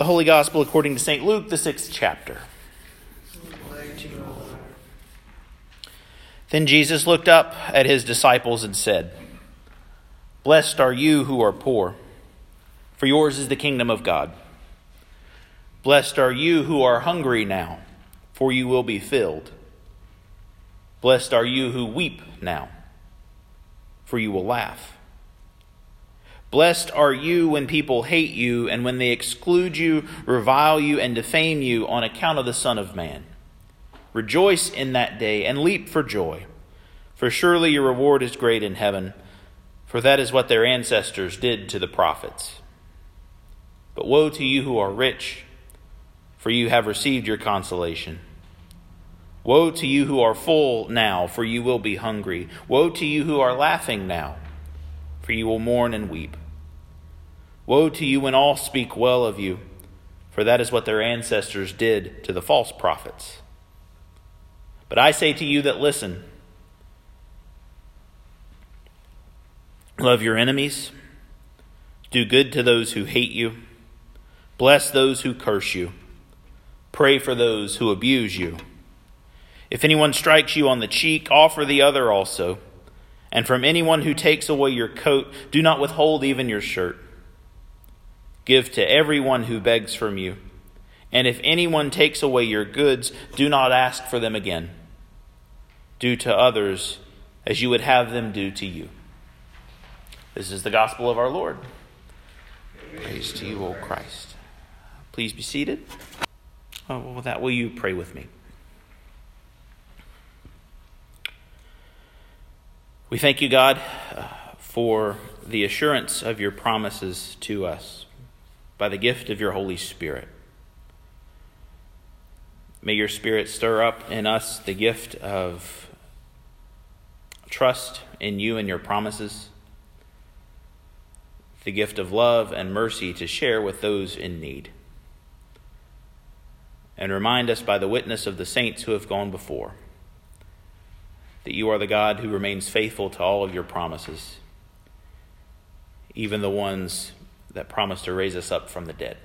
The Holy Gospel according to St. Luke, the sixth chapter. Then Jesus looked up at his disciples and said, Blessed are you who are poor, for yours is the kingdom of God. Blessed are you who are hungry now, for you will be filled. Blessed are you who weep now, for you will laugh. Blessed are you when people hate you and when they exclude you, revile you, and defame you on account of the Son of Man. Rejoice in that day and leap for joy, for surely your reward is great in heaven, for that is what their ancestors did to the prophets. But woe to you who are rich, for you have received your consolation. Woe to you who are full now, for you will be hungry. Woe to you who are laughing now, for you will mourn and weep. Woe to you when all speak well of you, for that is what their ancestors did to the false prophets. But I say to you that listen love your enemies, do good to those who hate you, bless those who curse you, pray for those who abuse you. If anyone strikes you on the cheek, offer the other also. And from anyone who takes away your coat, do not withhold even your shirt. Give to everyone who begs from you. And if anyone takes away your goods, do not ask for them again. Do to others as you would have them do to you. This is the gospel of our Lord. Praise to you, O Christ. Please be seated. Oh, well, with that, will you pray with me? We thank you, God, uh, for the assurance of your promises to us by the gift of your Holy Spirit. May your Spirit stir up in us the gift of trust in you and your promises, the gift of love and mercy to share with those in need. And remind us by the witness of the saints who have gone before that you are the God who remains faithful to all of your promises, even the ones that promise to raise us up from the dead.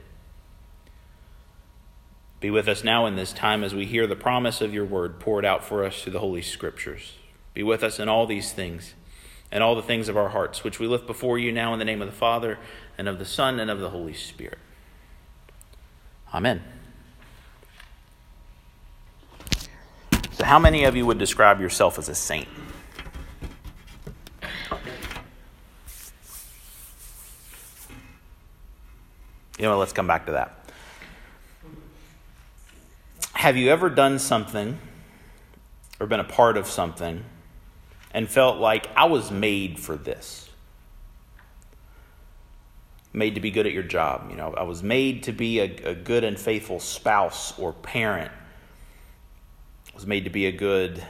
Be with us now in this time as we hear the promise of your word poured out for us through the Holy Scriptures. Be with us in all these things and all the things of our hearts, which we lift before you now in the name of the Father, and of the Son, and of the Holy Spirit. Amen. How many of you would describe yourself as a saint? You know, let's come back to that. Have you ever done something or been a part of something and felt like I was made for this? Made to be good at your job. You know, I was made to be a, a good and faithful spouse or parent. Was made to be a good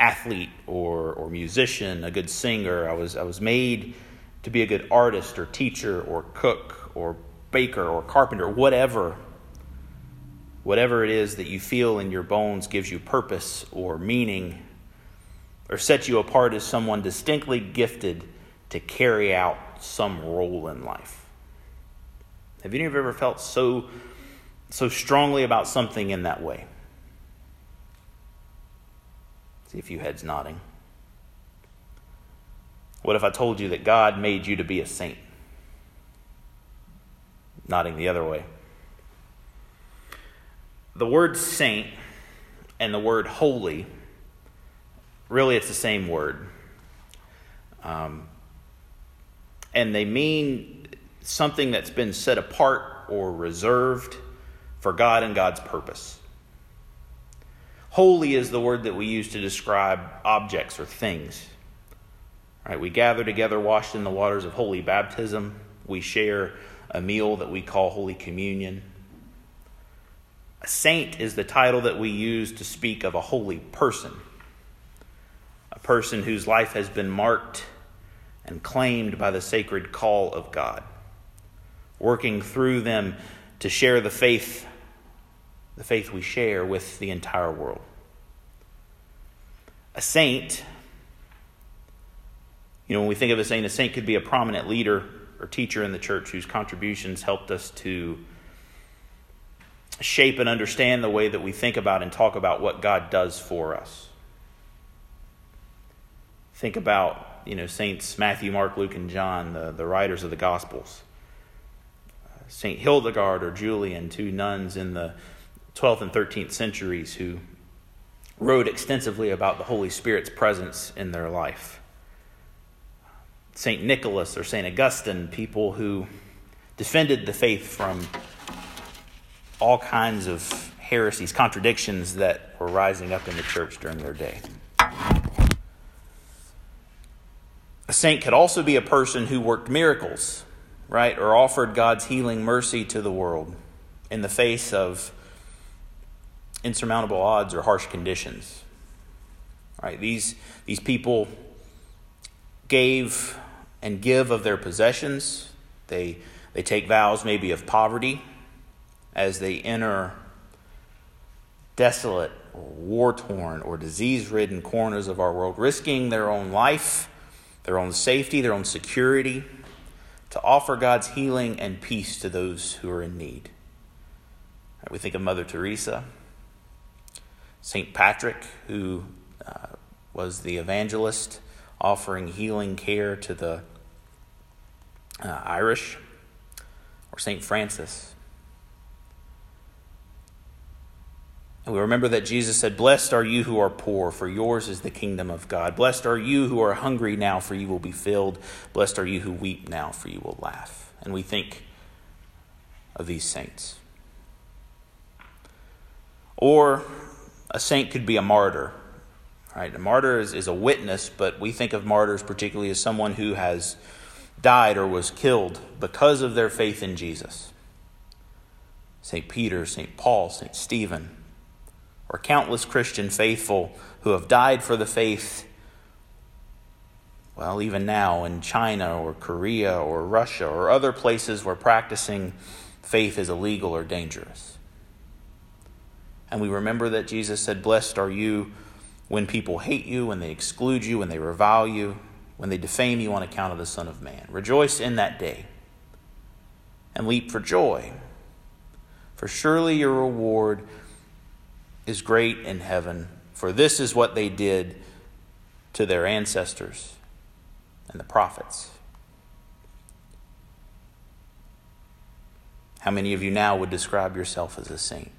athlete or, or musician, a good singer. I was, I was made to be a good artist or teacher or cook or baker or carpenter, whatever, whatever it is that you feel in your bones gives you purpose or meaning or sets you apart as someone distinctly gifted to carry out some role in life. Have any of you ever felt so so strongly about something in that way? See a few heads nodding. What if I told you that God made you to be a saint? nodding the other way. The word saint and the word holy, really, it's the same word. Um, and they mean something that's been set apart or reserved for God and God's purpose. Holy is the word that we use to describe objects or things. Right? We gather together, washed in the waters of holy baptism. We share a meal that we call Holy Communion. A saint is the title that we use to speak of a holy person, a person whose life has been marked and claimed by the sacred call of God, working through them to share the faith, the faith we share with the entire world. A saint, you know, when we think of a saint, a saint could be a prominent leader or teacher in the church whose contributions helped us to shape and understand the way that we think about and talk about what God does for us. Think about, you know, Saints Matthew, Mark, Luke, and John, the, the writers of the Gospels. Uh, saint Hildegard or Julian, two nuns in the 12th and 13th centuries who wrote extensively about the Holy Spirit's presence in their life. St. Nicholas or St. Augustine, people who defended the faith from all kinds of heresies, contradictions that were rising up in the church during their day. A saint could also be a person who worked miracles, right, or offered God's healing mercy to the world in the face of insurmountable odds or harsh conditions. Right? These, these people gave and give of their possessions. They, they take vows maybe of poverty as they enter desolate war torn or disease ridden corners of our world, risking their own life, their own safety, their own security to offer God's healing and peace to those who are in need. We think of Mother Teresa. St. Patrick, who uh, was the evangelist offering healing care to the uh, Irish, or St. Francis. And we remember that Jesus said, Blessed are you who are poor, for yours is the kingdom of God. Blessed are you who are hungry now, for you will be filled. Blessed are you who weep now, for you will laugh. And we think of these saints. Or a saint could be a martyr. Right? A martyr is, is a witness, but we think of martyrs particularly as someone who has died or was killed because of their faith in Jesus. St. Peter, St. Paul, St. Stephen, or countless Christian faithful who have died for the faith, well, even now in China or Korea or Russia or other places where practicing faith is illegal or dangerous. And we remember that Jesus said, Blessed are you when people hate you, when they exclude you, when they revile you, when they defame you on account of the Son of Man. Rejoice in that day and leap for joy, for surely your reward is great in heaven, for this is what they did to their ancestors and the prophets. How many of you now would describe yourself as a saint?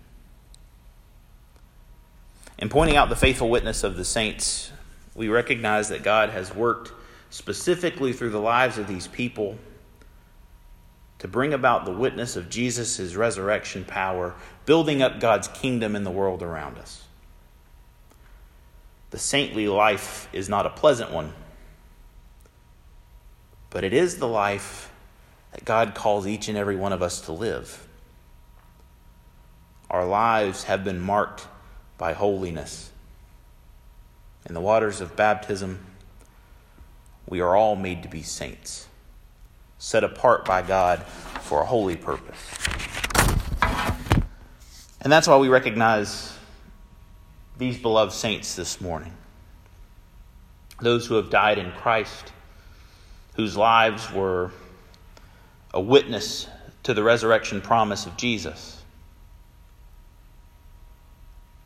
In pointing out the faithful witness of the saints, we recognize that God has worked specifically through the lives of these people to bring about the witness of Jesus' resurrection power, building up God's kingdom in the world around us. The saintly life is not a pleasant one, but it is the life that God calls each and every one of us to live. Our lives have been marked by holiness. In the waters of baptism, we are all made to be saints, set apart by God for a holy purpose. And that's why we recognize these beloved saints this morning. Those who have died in Christ, whose lives were a witness to the resurrection promise of Jesus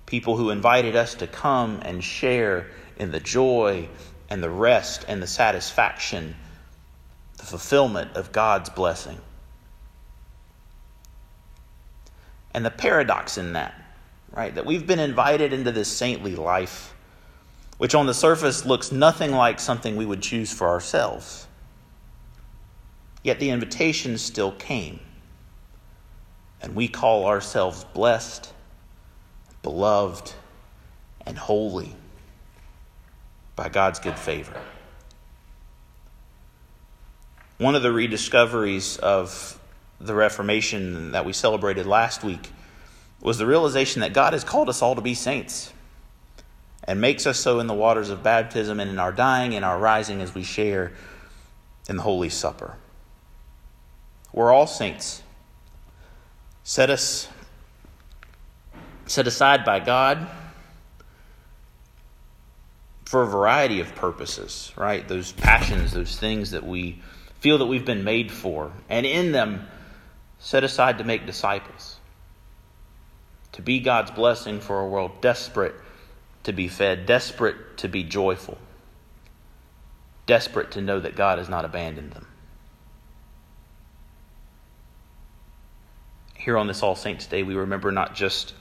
people who invited us to come and share in the joy and the rest and the satisfaction, the fulfillment of God's blessing. And the paradox in that, right, that we've been invited into this saintly life, which on the surface looks nothing like something we would choose for ourselves. Yet the invitation still came. And we call ourselves blessed beloved, and holy by God's good favor. One of the rediscoveries of the Reformation that we celebrated last week was the realization that God has called us all to be saints and makes us so in the waters of baptism and in our dying and our rising as we share in the Holy Supper. We're all saints. Set us set aside by God for a variety of purposes, right? Those passions, those things that we feel that we've been made for, and in them set aside to make disciples. to be God's blessing for a world desperate to be fed, desperate to be joyful, desperate to know that God has not abandoned them. Here on this All Saints' Day, we remember not just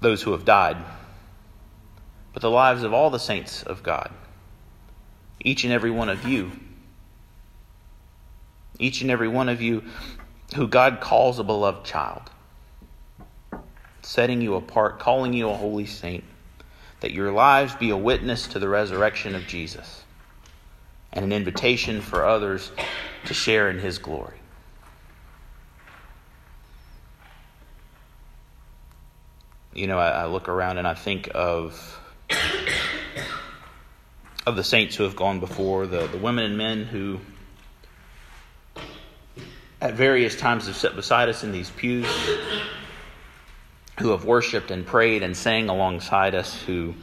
those who have died, but the lives of all the saints of God. Each and every one of you. Each and every one of you who God calls a beloved child, setting you apart, calling you a holy saint, that your lives be a witness to the resurrection of Jesus and an invitation for others to share in his glory. You know, I, I look around and I think of of the saints who have gone before, the, the women and men who at various times have sat beside us in these pews, who have worshiped and prayed and sang alongside us, who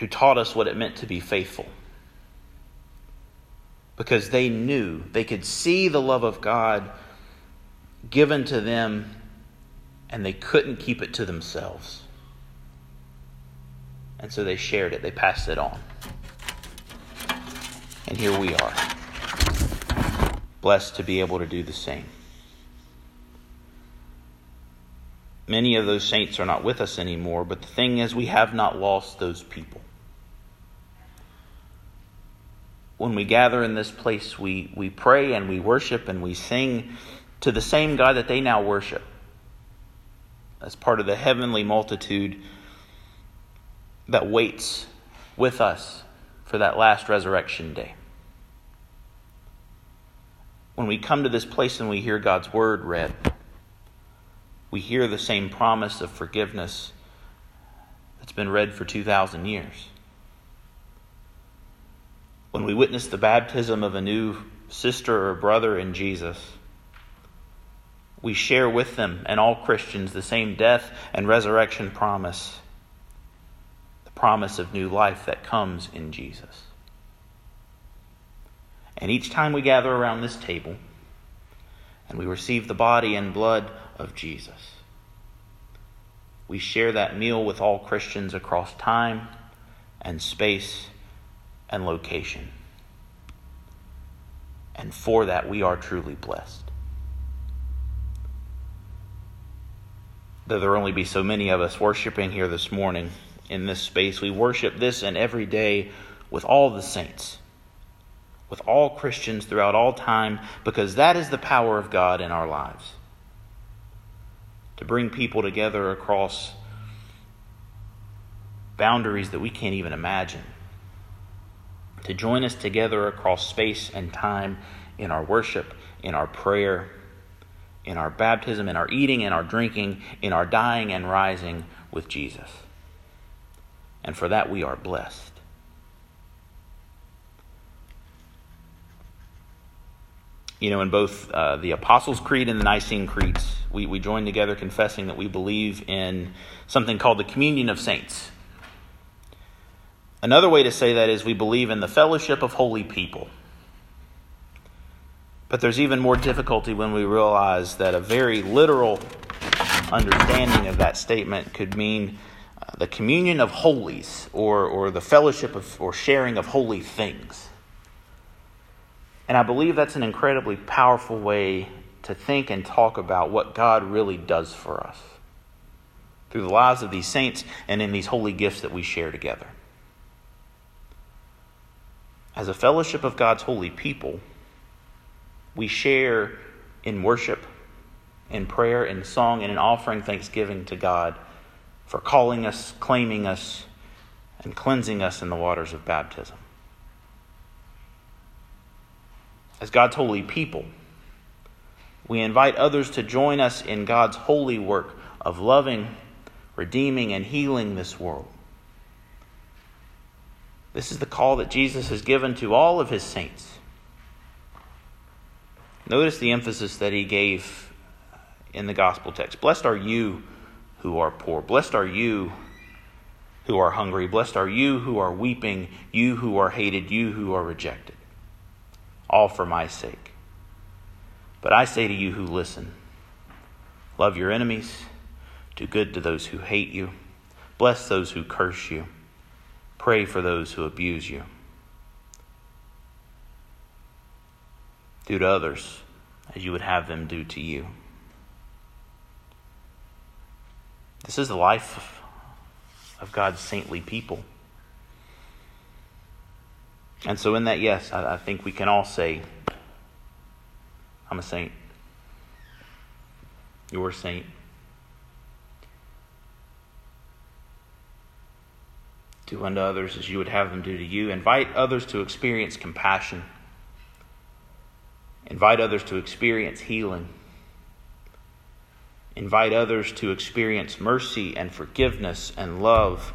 who taught us what it meant to be faithful. Because they knew, they could see the love of God given to them, and they couldn't keep it to themselves. And so they shared it, they passed it on. And here we are, blessed to be able to do the same. Many of those saints are not with us anymore, but the thing is, we have not lost those people. When we gather in this place, we, we pray and we worship and we sing to the same God that they now worship as part of the heavenly multitude that waits with us for that last resurrection day. When we come to this place and we hear God's word read, we hear the same promise of forgiveness that's been read for 2,000 years. When we witness the baptism of a new sister or brother in Jesus, we share with them and all Christians the same death and resurrection promise the promise of new life that comes in Jesus. And each time we gather around this table and we receive the body and blood of Jesus, we share that meal with all Christians across time and space and location. And for that, we are truly blessed. Though there only be so many of us worshiping here this morning, in this space. We worship this and every day with all the saints, with all Christians throughout all time, because that is the power of God in our lives. To bring people together across boundaries that we can't even imagine. To join us together across space and time in our worship, in our prayer, in our baptism, in our eating and our drinking, in our dying and rising with Jesus and for that we are blessed. You know, in both uh, the Apostles' Creed and the Nicene Creeds, we, we join together confessing that we believe in something called the communion of saints. Another way to say that is we believe in the fellowship of holy people. But there's even more difficulty when we realize that a very literal understanding of that statement could mean uh, the communion of holies or, or the fellowship of, or sharing of holy things. And I believe that's an incredibly powerful way to think and talk about what God really does for us through the lives of these saints and in these holy gifts that we share together. As a fellowship of God's holy people, we share in worship, in prayer, in song, and in offering thanksgiving to God for calling us, claiming us, and cleansing us in the waters of baptism. As God's holy people, we invite others to join us in God's holy work of loving, redeeming, and healing this world. This is the call that Jesus has given to all of his saints. Notice the emphasis that he gave in the gospel text. Blessed are you who are poor. Blessed are you who are hungry. Blessed are you who are weeping, you who are hated, you who are rejected. All for my sake. But I say to you who listen, Love your enemies. Do good to those who hate you. Bless those who curse you. Pray for those who abuse you. Do to others as you would have them do to you. This is the life of God's saintly people. And so, in that, yes, I, I think we can all say, I'm a saint. You're a saint. Do unto others as you would have them do to you. Invite others to experience compassion. Invite others to experience healing. Invite others to experience mercy and forgiveness and love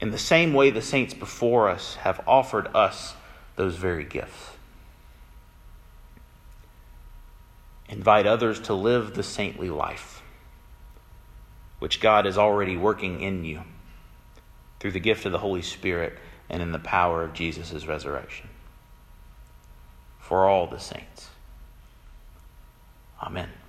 in the same way the saints before us have offered us those very gifts. Invite others to live the saintly life, which God is already working in you through the gift of the Holy Spirit and in the power of Jesus' resurrection. For all the saints. Amen.